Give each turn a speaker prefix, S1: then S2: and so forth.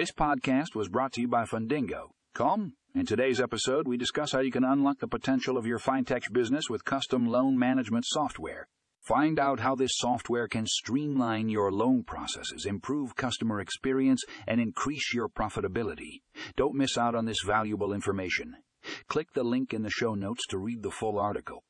S1: This podcast was brought to you by Fundingo. Come. In today's episode, we discuss how you can unlock the potential of your fintech business with custom loan management software. Find out how this software can streamline your loan processes, improve customer experience, and increase your profitability. Don't miss out on this valuable information. Click the link in the show notes to read the full article.